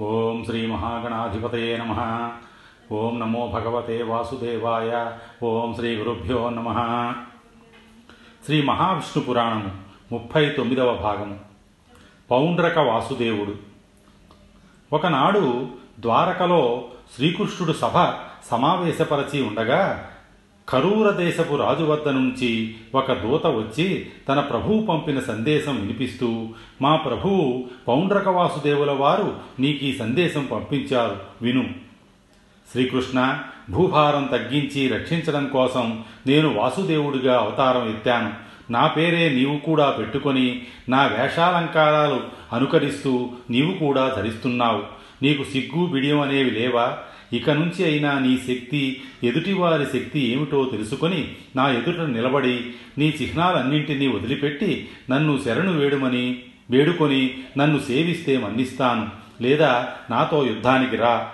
ఓం శ్రీ మహాగణాధిపతయే నమ. ఓం నమో భగవతే వాసుదేవాయ. ఓం శ్రీ గురుభ్యో నమ. శ్రీ మహావిష్ణు పురాణము ముప్పై తొమ్మిదవ భాగము. పౌండ్రక వాసుదేవుడు. ఒకనాడు ద్వారకలో శ్రీకృష్ణుడు సభ సమావేశపరచి ఉండగా కరూర దేశపు రాజు వద్ద నుంచి ఒక దూత వచ్చి తన ప్రభువు పంపిన సందేశం వినిపిస్తూ మా ప్రభువు పౌండ్రక వాసుదేవుల వారు నీకు ఈ సందేశం పంపించారు విను. శ్రీకృష్ణ భూభారం తగ్గించి రక్షించడం కోసం నేను వాసుదేవుడిగా అవతారం ఎత్తాను. నా పేరే నీవు కూడా పెట్టుకొని నా వేషాలంకారాలు అనుకరిస్తూ నీవు కూడా ధరిస్తున్నావు. నీకు సిగ్గు బిడియం అనేవి లేవా? ఇక నుంచి అయినా నీ శక్తి ఎదుటివారి శక్తి ఏమిటో తెలుసుకొని నా ఎదుట నిలబడి నీ చిహ్నాలన్నింటినీ వదిలిపెట్టి నన్ను శరణు వేడుమని వేడుకొని నన్ను సేవిస్తే మన్నిస్తాను. లేదా నాతో యుద్ధానికి రా.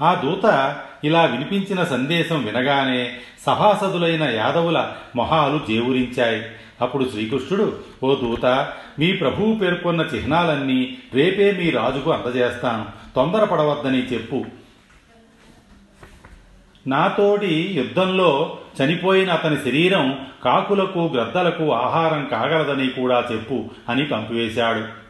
ఆ దూత ఇలా వినిపించిన సందేశం వినగానే సభాసదులైన యాదవుల మొహాలు జేవురించాయి. అప్పుడు శ్రీకృష్ణుడు ఓ దూత మీ ప్రభువు పేర్కొన్న చిహ్నాలన్నీ రేపే మీ రాజుకు అందజేస్తాను. తొందరపడవద్దని చెప్పు. నాతోటి యుద్ధంలో చనిపోయిన అతని శరీరం కాకులకు గ్రద్దలకు ఆహారం కాగలదని కూడా చెప్పు అని పంపివేశాడు.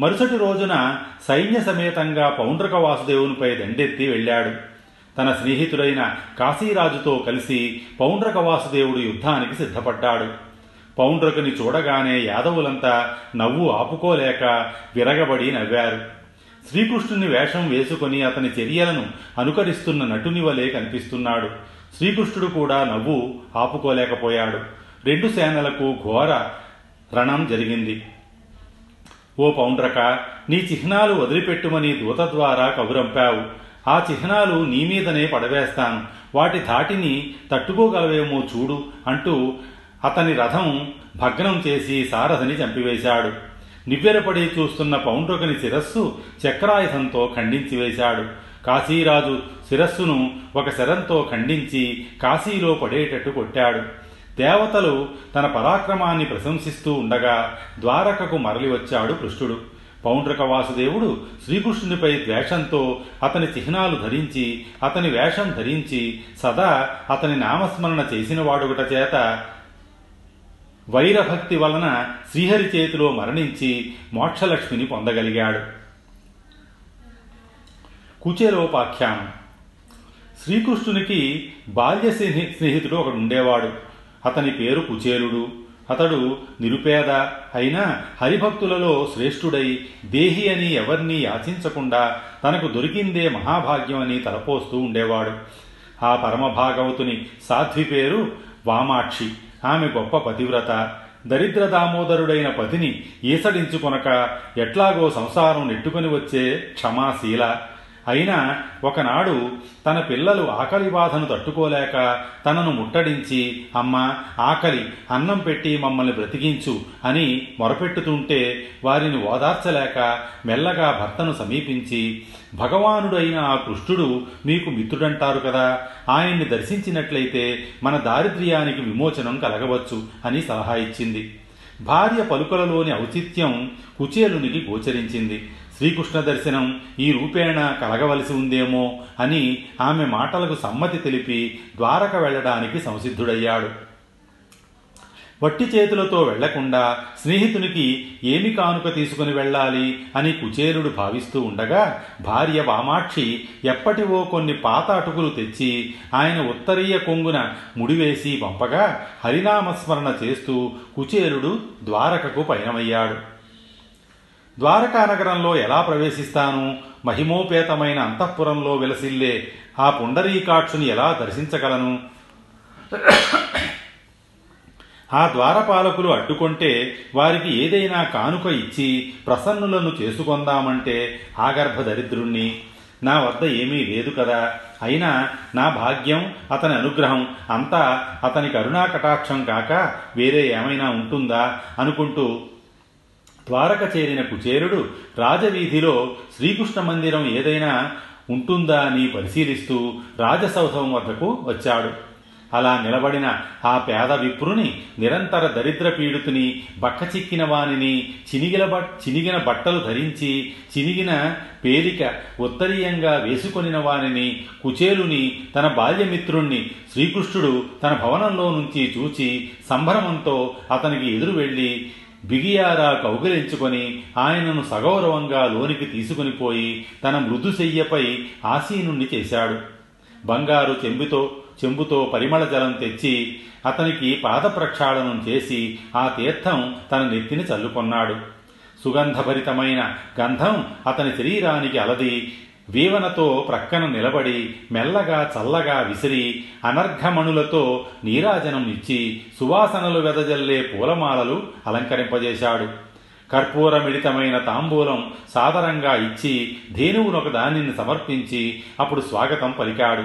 మరుసటి రోజున సైన్య సమేతంగా పౌండ్రక వాసుదేవునిపై దండెత్తి వెళ్ళాడు. తన స్నేహితుడైన కాశీరాజుతో కలిసి పౌండ్రక వాసుదేవుడు యుద్ధానికి సిద్ధపడ్డాడు. పౌండ్రకుని చూడగానే యాదవులంతా నవ్వు ఆపుకోలేక విరగబడి నవ్వారు. శ్రీకృష్ణుని వేషం వేసుకొని అతని చర్యలను అనుకరిస్తున్న నటుని వలె కనిపిస్తున్నాడు. శ్రీకృష్ణుడు కూడా నవ్వు ఆపుకోలేకపోయాడు. రెండు సేనలకు ఘోర రణం జరిగింది. ఓ పౌండ్రక నీ చిహ్నాలు వదిలిపెట్టుమని దూత ద్వారా కబురంపావు ఆ చిహ్నాలు నీ మీదనే పడవేస్తాను. వాటి ధాటిని తట్టుకోగలవేమో చూడు అంటూ అతని రథం భగ్నం చేసి సారథిని చంపివేశాడు. నివ్వెరపడి చూస్తున్న పౌండ్రుకని శిరస్సు చక్రాయుధంతో ఖండించి వేశాడు. కాశీరాజు శిరస్సును ఒక శరంతో ఖండించి కాశీలో పడేటట్టు కొట్టాడు. దేవతలు తన పరాక్రమాన్ని ప్రశంసిస్తూ ఉండగా ద్వారకకు మరలి వచ్చాడు కృష్ణుడు. పౌండ్రక వాసుదేవుడు శ్రీకృష్ణునిపై ద్వేషంతో అతని చిహ్నాలు ధరించి అతని వేషం ధరించి సదా అతని నామస్మరణ చేసిన వాడుగట చేత వైరభక్తి వలన శ్రీహరి చేతిలో మరణించి మోక్షలక్ష్మిని పొందగలిగాడు. కుచేలోపాఖ్యానం. శ్రీకృష్ణునికి బాల్య స్నేహి- స్నేహితుడు ఒకడు ఉండేవాడు. అతని పేరు కుచేలుడు. అతడు నిరుపేద అయినా హరిభక్తులలో శ్రేష్ఠుడై దేహి అని ఎవరినీ యాచించకుండా తనకు దొరికిందే మహాభాగ్యం అని తలపోస్తూ ఉండేవాడు. ఆ పరమభాగవతుని సాధ్వి పేరు వామాక్షి. ఆమె గొప్ప పతివ్రత. దరిద్ర దామోదరుడైన పతిని ఈసడించుకొనక ఎట్లాగో సంసారం నెట్టుకొని వచ్చే క్షమాశీల. అయినా ఒకనాడు తన పిల్లలు ఆకలి బాధను తట్టుకోలేక తనను ముట్టడించి అమ్మ ఆకలి అన్నం పెట్టి మమ్మల్ని బ్రతికించు అని మొరపెట్టుతుంటే వారిని ఓదార్చలేక మెల్లగా భర్తను సమీపించి భగవానుడైన ఆ కృష్ణుడు మీకు మిత్రుడంటారు కదా ఆయన్ని దర్శించినట్లయితే మన దారిద్ర్యానికి విమోచనం కలగవచ్చు అని సలహా ఇచ్చింది. భార్య పలుకలలోని ఔచిత్యం కుచేలునికి గోచరించింది. శ్రీకృష్ణ దర్శనం ఈ రూపేణ కలగవలసి ఉందేమో అని ఆమె మాటలకు సమ్మతి తెలిపి ద్వారక వెళ్ళడానికి సంసిద్ధుడయ్యాడు. వట్టి చేతులతో వెళ్ళకుండా స్నేహితునికి ఏమి కానుక తీసుకుని వెళ్ళాలి అని కుచేలుడు భావిస్తూ ఉండగా భార్య వామాక్షి ఎప్పటివో కొన్ని పాత అటుకులు తెచ్చి ఆయన ఉత్తరీయ కొంగున ముడివేసి పంపగా హరినామస్మరణ చేస్తూ కుచేలుడు ద్వారకకు పయనమయ్యాడు. ద్వారకా నగరంలో ఎలా ప్రవేశిస్తాను? మహిమోపేతమైన అంతఃపురంలో విలసిల్లే ఆ పుండరీకాక్షుని ఎలా దర్శించగలను? ఆ ద్వారపాలకులు అడ్డుకొంటే వారికి ఏదైనా కానుక ఇచ్చి ప్రసన్నులను చేసుకొందామంటే ఆగర్భ దరిద్రుణ్ణి నా వద్ద ఏమీ లేదు కదా. అయినా నా భాగ్యం అతని అనుగ్రహం అంతా అతని కరుణా కటాక్షం కాక వేరే ఏమైనా ఉంటుందా? అనుకుంటూ ద్వారక చేరిన కుచేరుడు రాజవీధిలో శ్రీకృష్ణ మందిరం ఏదైనా ఉంటుందా అని పరిశీలిస్తూ రాజసౌధం వద్దకు వచ్చాడు. అలా నిలబడిన ఆ పేద విప్రుని నిరంతర దరిద్ర పీడితుని బక్కచిక్కిన వానిని చినిగిల చినిగిన బట్టలు ధరించి చినిగిన పేలిక ఉత్తరీయంగా వేసుకొనిన వానిని కుచేలుని తన బాల్యమిత్రుణ్ణి శ్రీకృష్ణుడు తన భవనంలో నుంచి చూచి సంభ్రమంతో అతనికి ఎదురు వెళ్ళి బిగియారా కౌగిలించుకొని ఆయనను సగౌరవంగా లోనికి తీసుకుని పోయి తన మృదుశయ్యపై ఆసీనుణ్ణి చేశాడు. బంగారు చెంబుతో చెంబుతో పరిమళ జలం తెచ్చి అతనికి పాద ప్రక్షాళనం చేసి ఆ తీర్థం తన నెత్తిని చల్లుకొన్నాడు. సుగంధభరితమైన గంధం అతని శరీరానికి అలది వీవనతో ప్రక్కన నిలబడి మెల్లగా చల్లగా విసిరి అనర్ఘమణులతో నీరాజనం ఇచ్చి సువాసనలు వెదజల్లే పూలమాలలు అలంకరింపజేశాడు. కర్పూరమిళితమైన తాంబూలం సాదరంగా ఇచ్చి ధేనువునొక దానిని సమర్పించి అప్పుడు స్వాగతం పలికాడు.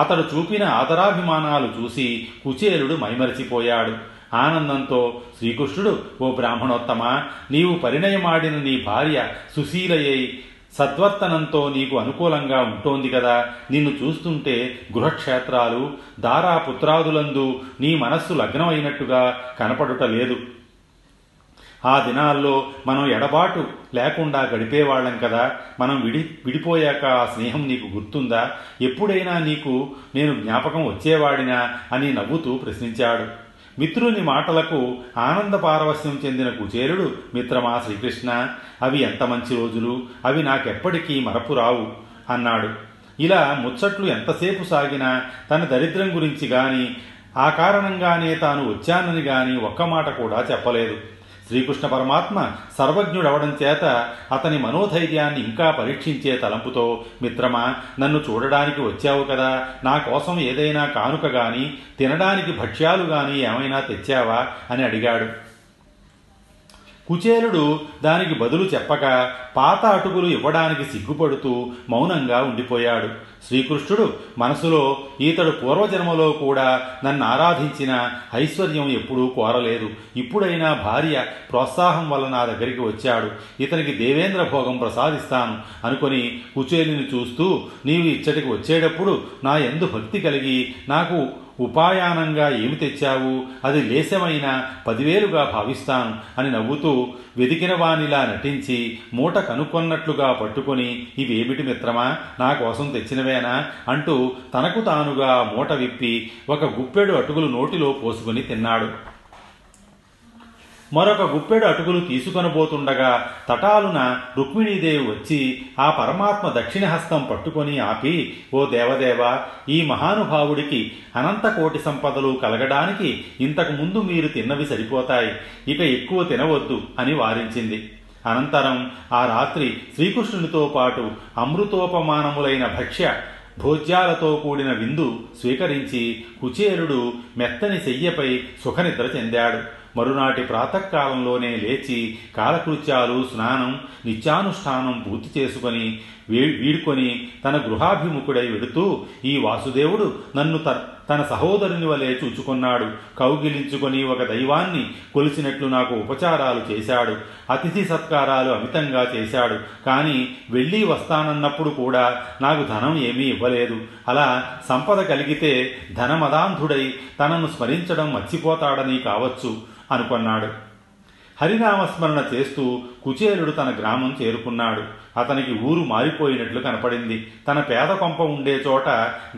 అతడు చూపిన ఆదరాభిమానాలు చూసి కుచేలుడు మైమరిచిపోయాడు. ఆనందంతో శ్రీకృష్ణుడు ఓ బ్రాహ్మణోత్తమ నీవు పరిణయమాడిన నీ భార్య సుశీలయ్యై సద్వర్తనంతో నీకు అనుకూలంగా ఉంటోంది కదా. నిన్ను చూస్తుంటే గృహక్షేత్రాలు దారాపుత్రాదులందు నీ మనస్సు లగ్నమైనట్టుగా కనపడుట లేదు. ఆ దినాల్లో మనం ఎడబాటు లేకుండా గడిపేవాళ్ళం కదా. మనం విడి విడిపోయాక ఆ స్నేహం నీకు గుర్తుందా? ఎప్పుడైనా నీకు నేను జ్ఞాపకం వచ్చేవాడినా అని నవ్వుతూ ప్రశ్నించాడు. మిత్రుని మాటలకు ఆనంద పారవస్యం చెందిన కుచేరుడు మిత్రమా శ్రీకృష్ణ అవి ఎంత మంచి రోజులు అవి నాకెప్పటికీ మరపు రావు అన్నాడు. ఇలా ముచ్చట్లు ఎంతసేపు సాగినా తన దరిద్రం గురించి గాని ఆ కారణంగానే తాను వచ్చానని గాని ఒక్క మాట కూడా చెప్పలేదు. శ్రీకృష్ణ పరమాత్మ సర్వజ్ఞుడవడం చేత అతని మనోధైర్యాన్ని ఇంకా పరీక్షించే తలంపుతో మిత్రమా నన్ను చూడడానికి వచ్చావు కదా. నా కోసం ఏదైనా కానుక గాని తినడానికి భక్ష్యాలు గాని ఏమైనా తెచ్చావా? అని అడిగాడు. కుచేలుడు దానికి బదులు చెప్పక పాత అటుకులు ఇవ్వడానికి సిగ్గుపడుతూ మౌనంగా ఉండిపోయాడు. శ్రీకృష్ణుడు మనసులో ఈతడు పూర్వజన్మలో కూడా నన్ను ఆరాధించిన ఐశ్వర్యం ఎప్పుడూ కోరలేదు. ఇప్పుడైనా భార్య ప్రోత్సాహం వల్ల నా దగ్గరికి వచ్చాడు. ఇతనికి దేవేంద్ర భోగం ప్రసాదిస్తాను అనుకొని కుచేలిని చూస్తూ నీవు ఇచ్చటికి వచ్చేటప్పుడు నా ఎందు భక్తి కలిగి నాకు ఉపాయానంగా ఏమి తెచ్చావు? అది లేశమైన పదివేలుగా భావిస్తాను అని నవ్వుతూ వెదికిన వానిలా నటించి మూట కనుక్కొన్నట్లుగా పట్టుకొని ఇవేమిటి మిత్రమా? నా కోసం తెచ్చినవేనా? అంటూ తనకు తానుగా మూట విప్పి ఒక గుప్పెడు అటుకులు నోటిలో పోసుకుని తిన్నాడు. మరొక గుప్పెడు అటుకులు తీసుకొనబోతుండగా తటాలున రుక్మిణీదేవి వచ్చి ఆ పరమాత్మ దక్షిణహస్తం పట్టుకొని ఆపి ఓ దేవదేవ ఈ మహానుభావుడికి అనంతకోటి సంపదలు కలగడానికి ఇంతకు ముందు మీరు తిన్నవి సరిపోతాయి ఇక ఎక్కువ తినవద్దు అని వారించింది. అనంతరం ఆ రాత్రి శ్రీకృష్ణునితో పాటు అమృతోపమానములైన భక్ష్య భోజ్యాలతో కూడిన విందు స్వీకరించి కుచేరుడు మెత్తని శయ్యపై సుఖనిద్ర చెందాడు. మరునాటి ప్రాతకాలంలోనే లేచి కాలకృత్యాలు స్నానం నిత్యానుష్ఠానం పూర్తి చేసుకొని వీడుకొని తన గృహాభిముఖుడై వెడుతూ ఈ వాసుదేవుడు నన్ను తన సహోదరుని వలె చూచుకున్నాడు. కౌగిలించుకొని ఒక దైవాన్ని కొలిచినట్లు నాకు ఉపచారాలు చేశాడు. అతిథి సత్కారాలు అమితంగా చేశాడు. కానీ వెళ్ళి వస్తానన్నప్పుడు కూడా నాకు ధనం ఏమీ ఇవ్వలేదు. అలా సంపద కలిగితే ధనమదాంధుడై తనను స్మరించడం మర్చిపోతాడని కావచ్చు అనుకున్నాడు. హరినామస్మరణ చేస్తూ కుచేలుడు తన గ్రామం చేరుకున్నాడు. అతనికి ఊరు మారిపోయినట్లు కనపడింది. తన పేద కొంప ఉండే చోట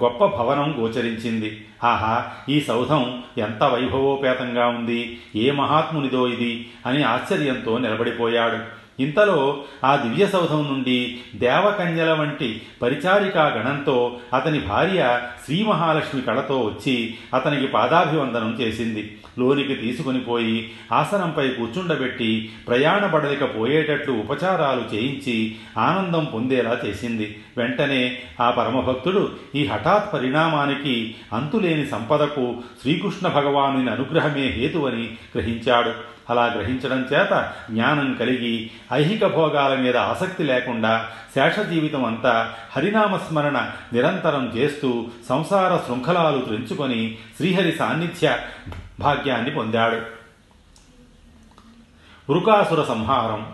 గొప్ప భవనం గోచరించింది. ఆహా ఈ సౌధం ఎంత వైభవోపేతంగా ఉంది. ఏ మహాత్మునిదో ఇది అని ఆశ్చర్యంతో నిలబడిపోయాడు. ఇంతలో ఆ దివ్య సౌధం నుండి దేవకన్యల వంటి పరిచారికా గణంతో అతని భార్య శ్రీ మహాలక్ష్మి కళతో వచ్చి అతనికి పాదాభివందనం చేసింది. లోనికి తీసుకుని పోయి ఆసనంపై కూర్చుండబెట్టి ప్రయాణ పడలిక పోయేటట్లు ఉపచారాలు చేయించి ఆనందం పొందేలా చేసింది. వెంటనే ఆ పరమభక్తుడు ఈ హఠాత్ పరిణామానికి అంతులేని సంపదకు శ్రీకృష్ణ భగవానుని అనుగ్రహమే హేతువని గ్రహించాడు. అలా గ్రహించడం చేత జ్ఞానం కలిగి ఐహిక భోగాల మీద ఆసక్తి లేకుండా శేష జీవితం అంతా హరినామస్మరణ నిరంతరం చేస్తూ సంసార శృంఖలాలు త్రెంచుకొని శ్రీహరి సాన్నిధ్య భాగ్యాన్ని పొందాడు. వృకాసుర సంహారం.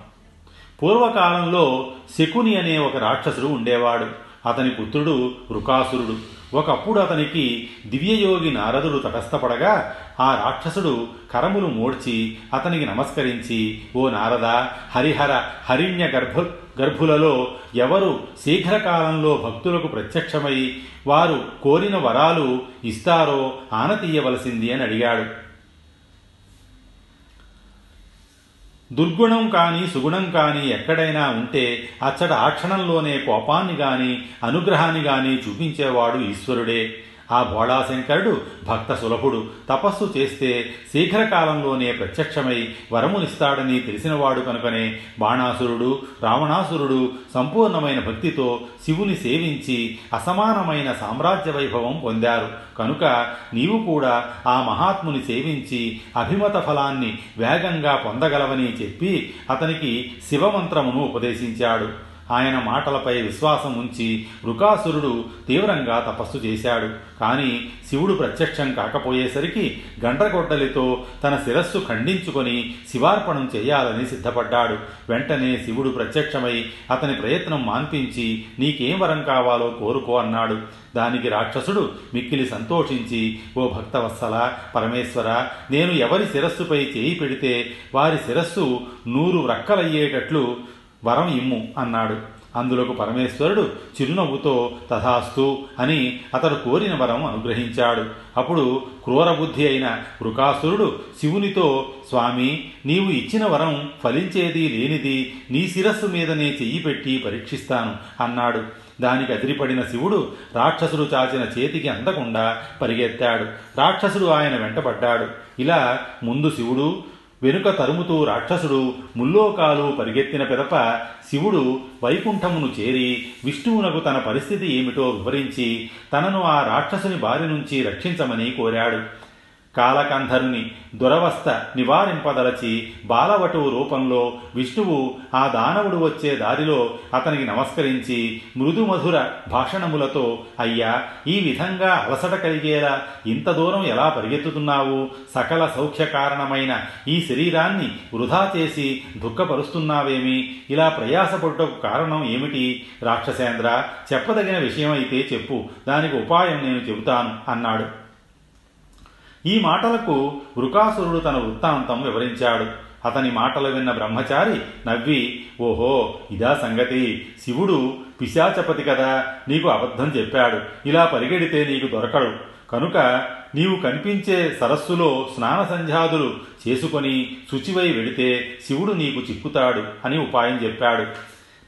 పూర్వకాలంలో శకుని అనే ఒక రాక్షసుడు ఉండేవాడు. అతని పుత్రుడు వృకాసురుడు. ఒకప్పుడు అతనికి దివ్యయోగి నారదుడు తటస్థపడగా ఆ రాక్షసుడు కరములు మోడ్చి అతనికి నమస్కరించి ఓ నారద హరిహర హరిణ్య గర్భ గర్భులలో ఎవరు శీఘ్రకాలంలో భక్తులకు ప్రత్యక్షమై వారు కోరిన వరాలు ఇస్తారో ఆనతీయవలసింది అని అడిగాడు. దుర్గుణం కానీ సుగుణం కానీ ఎక్కడైనా ఉంటే అచ్చట ఆ క్షణంలోనే కోపాన్ని గాని అనుగ్రహాన్ని గాని చూపించేవాడు ఈశ్వరుడే. ఆ భోళాశంకరుడు భక్త సులభుడు తపస్సు చేస్తే శీఘ్రకాలంలోనే ప్రత్యక్షమై వరమునిస్తాడని తెలిసినవాడు కనుకనే బాణాసురుడు రావణాసురుడు సంపూర్ణమైన భక్తితో శివుని సేవించి అసమానమైన సామ్రాజ్య వైభవం పొందారు. కనుక నీవు కూడా ఆ మహాత్ముని సేవించి అభిమత ఫలాన్ని వేగంగా పొందగలవని చెప్పి అతనికి శివమంత్రమును ఉపదేశించాడు. ఆయన మాటలపై విశ్వాసం ఉంచి వృకాసురుడు తీవ్రంగా తపస్సు చేశాడు. కానీ శివుడు ప్రత్యక్షం కాకపోయేసరికి గండ్రగొడ్డలితో తన శిరస్సు ఖండించుకొని శివార్పణం చేయాలని సిద్ధపడ్డాడు. వెంటనే శివుడు ప్రత్యక్షమై అతని ప్రయత్నం మాన్పించి నీకేం వరం కావాలో కోరుకో అన్నాడు. దానికి రాక్షసుడు మిక్కిలి సంతోషించి ఓ భక్తవత్సల పరమేశ్వర నేను ఎవరి శిరస్సుపై చేయి పెడితే వారి శిరస్సు నూరు వ్రక్కలయ్యేటట్లు వరం ఇమ్ము అన్నాడు. అందులోకి పరమేశ్వరుడు చిరునవ్వుతో తథాస్తు అని అతడు కోరిన వరం అనుగ్రహించాడు. అప్పుడు క్రూరబుద్ధి అయిన వృకాసురుడు శివునితో స్వామి నీవు ఇచ్చిన వరం ఫలించేది లేనిది నీ శిరస్సు మీదనే చెయ్యి పెట్టి పరీక్షిస్తాను అన్నాడు. దానికి అదిరిపడిన శివుడు రాక్షసుడు చాచిన చేతికి అందకుండా పరిగెత్తాడు. రాక్షసుడు ఆయన వెంటపడ్డాడు ఇలా ముందు శివుడు వెనుక తరుముతూ రాక్షసుడు ముల్లోకాలు పరిగెత్తిన పిదప శివుడు వైకుంఠమును చేరి విష్ణువునకు తన పరిస్థితి ఏమిటో వివరించి తనను ఆ రాక్షసుని బారి నుంచి రక్షించమని కోరాడు. కాలకంధరుని దురవస్థ నివారింపదలచి బాలవటువు రూపంలో విష్ణువు ఆ దానవుడు వచ్చే దారిలో అతనికి నమస్కరించి మృదుమధుర భాషణములతో అయ్యా ఈ విధంగా అలసట కలిగేలా ఇంత దూరం ఎలా పరిగెత్తుతున్నావు? సకల సౌఖ్య కారణమైన ఈ శరీరాన్ని వృధా చేసి దుఃఖపరుస్తున్నావేమి? ఇలా ప్రయాసపడుటకు కారణం ఏమిటి? రాక్షసేంద్ర చెప్పదగిన విషయం అయితే చెప్పు. దానికి ఉపాయం నేను చెబుతాను అన్నాడు. ఈ మాటలకు వృకాసురుడు తన వృత్తాంతం వివరించాడు. అతని మాటలు విన్న బ్రహ్మచారి నవ్వి ఓహో ఇదా సంగతి. శివుడు పిశాచపతి కదా నీకు అబద్ధం చెప్పాడు. ఇలా పరిగెడితే నీకు దొరకడు. కనుక నీవు కనిపించే సరస్సులో స్నాన సంధ్యాదులు చేసుకొని శుచివై వెడితే శివుడు నీకు చిక్కుతాడు అని ఉపాయం చెప్పాడు.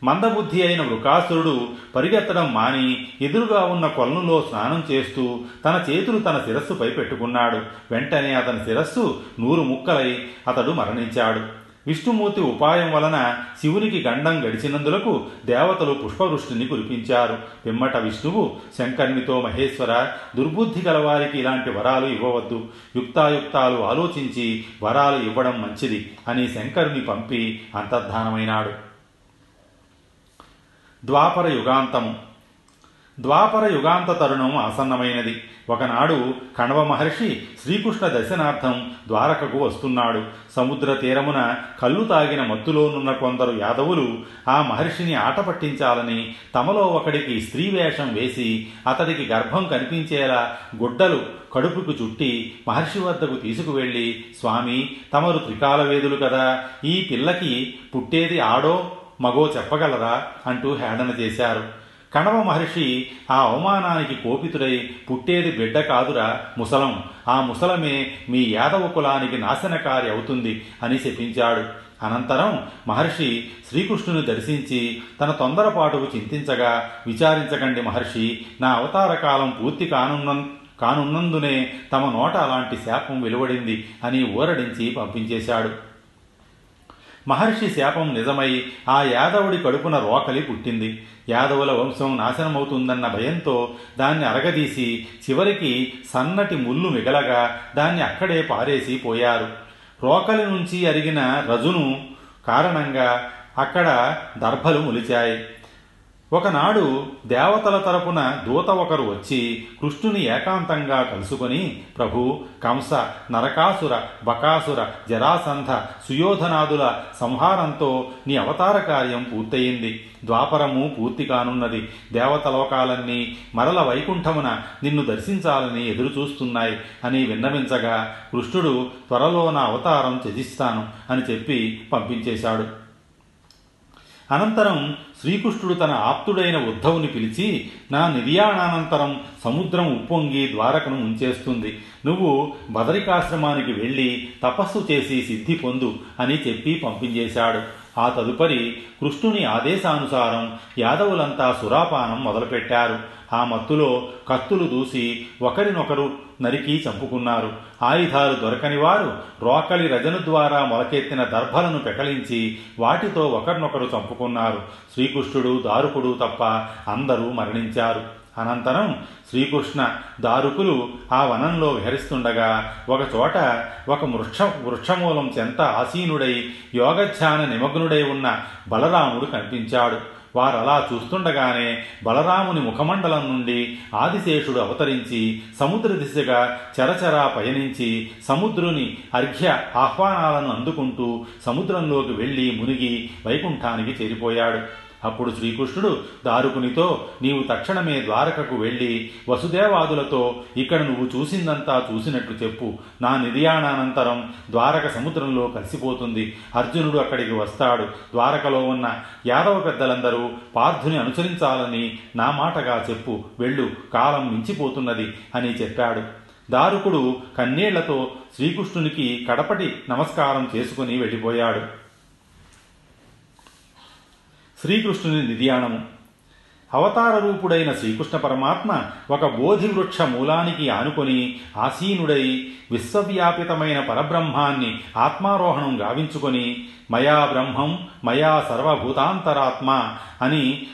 మందబుద్ధి అయిన వృకాసురుడు పరిగెత్తడం మాని ఎదురుగా ఉన్న కొలనులో స్నానం చేస్తూ తన చేతులు తన శిరస్సుపై పెట్టుకున్నాడు. వెంటనే అతని శిరస్సు నూరు ముక్కలై అతడు మరణించాడు. విష్ణుమూర్తి ఉపాయం వలన శివునికి గండం గడిచినందులకు దేవతలు పుష్పవృష్టిని కురిపించారు. పిమ్మట విష్ణువు శంకర్నితో మహేశ్వర దుర్బుద్ధి గలవారికి ఇలాంటి వరాలు ఇవ్వవద్దు. యుక్తాయుక్తాలు ఆలోచించి వరాలు ఇవ్వడం మంచిది అని శంకరుని పంపి అంతర్ధానమైనాడు. ద్వాపర యుగాంతము ద్వాపర యుగాంత తరుణం ఆసన్నమైనది. ఒకనాడు కణవ మహర్షి శ్రీకృష్ణ దర్శనార్థం ద్వారకకు వస్తున్నాడు. సముద్ర తీరమున కళ్ళు తాగిన మత్తులోనున్న కొందరు యాదవులు ఆ మహర్షిని ఆట పట్టించాలని తమలో ఒకడికి స్త్రీ వేషం వేసి అతడికి గర్భం కనిపించేలా గుడ్డలు కడుపుకు చుట్టి మహర్షి వద్దకు తీసుకువెళ్ళి స్వామి తమరు త్రికాలవేదులు కదా ఈ పిల్లకి పుట్టేది ఆడో మగో చెప్పగలరా? అంటూ హేళన చేశారు. కణవ మహర్షి ఆ అవమానానికి కోపితుడై పుట్టేది బిడ్డ కాదురా ముసలం. ఆ ముసలమే మీ యాదవ కులానికి నాశనకారి అవుతుంది అని శపించాడు. అనంతరం మహర్షి శ్రీకృష్ణుని దర్శించి తన తొందరపాటుకు చింతించగా విచారించకండి మహర్షి నా అవతార కాలం పూర్తి కానున్న కానున్నందునే తమ నోట అలాంటి శాపం వెలువడింది అని ఊరడించి పంపించేశాడు. మహర్షి శాపం నిజమై ఆ యాదవుడి కడుపున రోకలి పుట్టింది. యాదవుల వంశం నాశనమవుతుందన్న భయంతో దాన్ని అరగదీసి చివరికి సన్నటి ముళ్ళు మిగలగా దాన్ని అక్కడే పారేసి పోయారు. రోకలి నుంచి అరిగిన రజును కారణంగా అక్కడ దర్భలు మొలిచాయి. ఒకనాడు దేవతల తరపున దూత ఒకరు వచ్చి కృష్ణుని ఏకాంతంగా కలుసుకొని ప్రభు కంస నరకాసుర బకాసుర జరాసంధ సుయోధనాదుల సంహారంతో నీ అవతార కార్యం పూర్తయింది. ద్వాపరము పూర్తి కానున్నది. దేవతలోకాలన్నీ మరల వైకుంఠమున నిన్ను దర్శించాలని ఎదురుచూస్తున్నాయి అని విన్నవించగా కృష్ణుడు త్వరలో నా అవతారం త్యజిస్తాను అని చెప్పి పంపించేశాడు. అనంతరం శ్రీకృష్ణుడు తన ఆప్తుడైన ఉద్ధవుని పిలిచి నా నిర్యాణానంతరం సముద్రం ఉప్పొంగి ద్వారకను ఉంచేస్తుంది నువ్వు బదరికాశ్రమానికి వెళ్ళి తపస్సు చేసి సిద్ధి పొందు అని చెప్పి పంపించేశాడు. ఆ తదుపరి కృష్ణుని ఆదేశానుసారం యాదవులంతా సురాపానం మొదలుపెట్టారు. ఆ మత్తులో కత్తులు దూసి ఒకరినొకరు నరికి చంపుకున్నారు. ఆయుధాలు దొరకని వారు రోకలి రజను ద్వారా మొలకెత్తిన దర్భలను పెకలించి వాటితో ఒకరినొకరు చంపుకున్నారు. శ్రీకృష్ణుడు దారుకుడు తప్ప అందరూ మరణించారు. అనంతరం శ్రీకృష్ణ దారుకులు ఆ వనంలో విహరిస్తుండగా ఒకచోట ఒక వృక్ష వృక్షమూలం చెంత ఆసీనుడై యోగధ్యాన నిమగ్నుడై ఉన్న బలరాముడు కనిపించాడు. వారలా చూస్తుండగానే బలరాముని ముఖమండలం నుండి ఆదిశేషుడు అవతరించి సముద్ర దిశగా చరచరా పయనించి సముద్రుని అర్ఘ్య ఆహ్వానాలను అందుకుంటూ సముద్రంలోకి వెళ్ళి మునిగి వైకుంఠానికి చేరిపోయాడు. అప్పుడు శ్రీకృష్ణుడు దారుకునితో నీవు తక్షణమే ద్వారకకు వెళ్ళి వసుదేవాదులతో ఇక్కడ నువ్వు చూసిందంతా చూసినట్లు చెప్పు. నా నిర్యాణానంతరం ద్వారక సముద్రంలో కలిసిపోతుంది. అర్జునుడు అక్కడికి వస్తాడు. ద్వారకలో ఉన్న యాదవ పెద్దలందరూ పార్థుని అనుసరించాలని నా మాటగా చెప్పు. వెళ్ళు. కాలం మించిపోతున్నది అని చెప్పాడు. దారుకుడు కన్నీళ్ళతో శ్రీకృష్ణునికి కడపటి నమస్కారం చేసుకుని వెళ్ళిపోయాడు. శ్రీకృష్ణుని నిర్యాణము అవతార రూపుడైన శ్రీకృష్ణ పరమాత్మ ఒక బోధి వృక్ష మూలానికి ఆనుకొని ఆసీనుడై విశ్వవ్యాపితమైన పరబ్రహ్మాన్ని ఆత్మారోహణం గావించుకొని మయా బ్రహ్మం మయా సర్వభూతాంతరాత్మ అని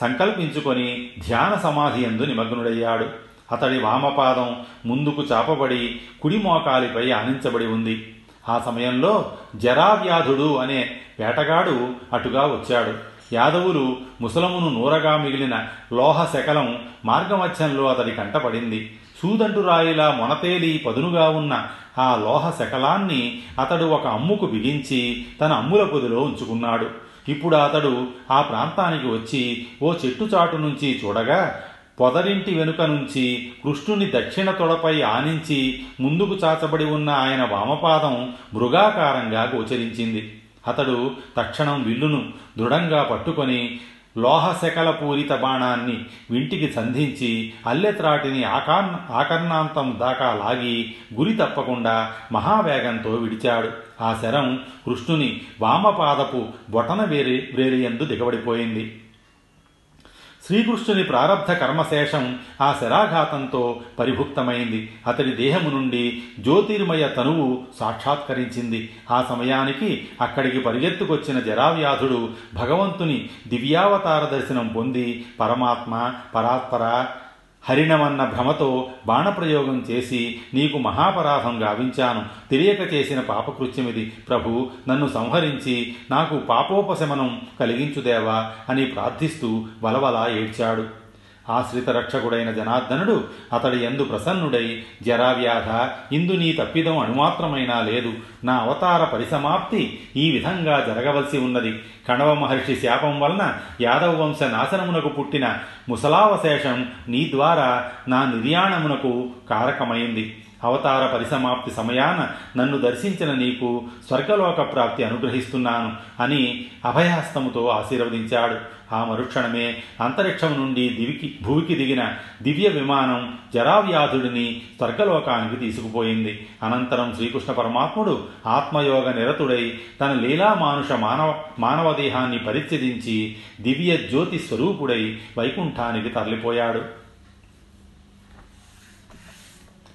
సంకల్పించుకొని ధ్యాన సమాధి ఎందు నిమగ్నుడయ్యాడు. అతడి వామపాదం ముందుకు చాపబడి కుడి మోకాలిపై ఆనించబడి ఉంది. ఆ సమయంలో జరావ్యాధుడు అనే వేటగాడు అటుగా వచ్చాడు. యాదవులు ముసలమును నూరగా మిగిలిన లోహ శకలం మార్గమధ్యంలో అతడి కంటపడింది. సూదంటురాయిలా మొనతేలి పదునుగా ఉన్న ఆ లోహ శకలాన్ని అతడు ఒక అమ్ముకు బిగించి తన అమ్ముల పొదిలో ఉంచుకున్నాడు. ఇప్పుడు అతడు ఆ ప్రాంతానికి వచ్చి ఓ చెట్టు చాటు నుంచి చూడగా పొదరింటి వెనుక నుంచి కృష్ణుని దక్షిణ తొడపై ఆనించి ముందుకు చాచబడి ఉన్న ఆయన వామపాదం మృగాకారంగా గోచరించింది. అతడు తక్షణం విల్లును దృఢంగా పట్టుకొని లోహశకల పూరిత బాణాన్ని వింటికి సంధించి అల్లెత్రాటిని ఆకర్ణ ఆకర్ణాంతం దాకా లాగి గురి తప్పకుండా మహావేగంతో విడిచాడు. ఆ శరం కృష్ణుని వామపాదపు బొటన వేరి వేరియందు దిగబడిపోయింది. శ్రీకృష్ణుని ప్రారబ్ధ కర్మశేషం ఆ శరాఘాతంతో పరిభుక్తమైంది. అతడి దేహము నుండి జ్యోతిర్మయ తనువు సాక్షాత్కరించింది. ఆ సమయానికి అక్కడికి పరిగెత్తుకొచ్చిన జరావ్యాధుడు భగవంతుని దివ్యావతార దర్శనం పొంది పరమాత్మ పరాత్పర హరిణమన్న భ్రమతో బాణప్రయోగం చేసి నీకు మహాపరాధం గావించాను. తెలియక చేసిన పాపకృత్యమిది. ప్రభు నన్ను సంహరించి నాకు పాపోపశమనం కలిగించుదేవా అని ప్రార్థిస్తూ వలవలా ఏడ్చాడు. ఆశ్రిత రక్షకుడైన జనార్దనుడు అతడి ఎందు ప్రసన్నుడై జరావ్యాధ ఇందు నీ తప్పిదం అణుమాత్రమైనా లేదు. నా అవతార పరిసమాప్తి ఈ విధంగా జరగవలసి ఉన్నది. కణవ మహర్షి శాపం వలన యాదవ వంశ నాశనమునకు పుట్టిన ముసలావశేషం నీ ద్వారా నా నిర్యాణమునకు కారకమైంది. అవతార పరిసమాప్తి సమయాన నన్ను దర్శించిన నీకు స్వర్గలోక ప్రాప్తి అనుగ్రహిస్తున్నాను అని అభయహస్తముతో ఆశీర్వదించాడు. ఆ మరుక్షణమే అంతరిక్షం నుండి దివికి భూమికి దిగిన దివ్య విమానం జరావ్యాధుడిని స్వర్గలోకానికి తీసుకుపోయింది. అనంతరం శ్రీకృష్ణ పరమాత్ముడు ఆత్మయోగ నిరతుడై తన లీలామానుష మానవ మానవ దేహాన్ని పరిత్యజించి దివ్య జ్యోతి స్వరూపుడై వైకుంఠానికి తరలిపోయాడు.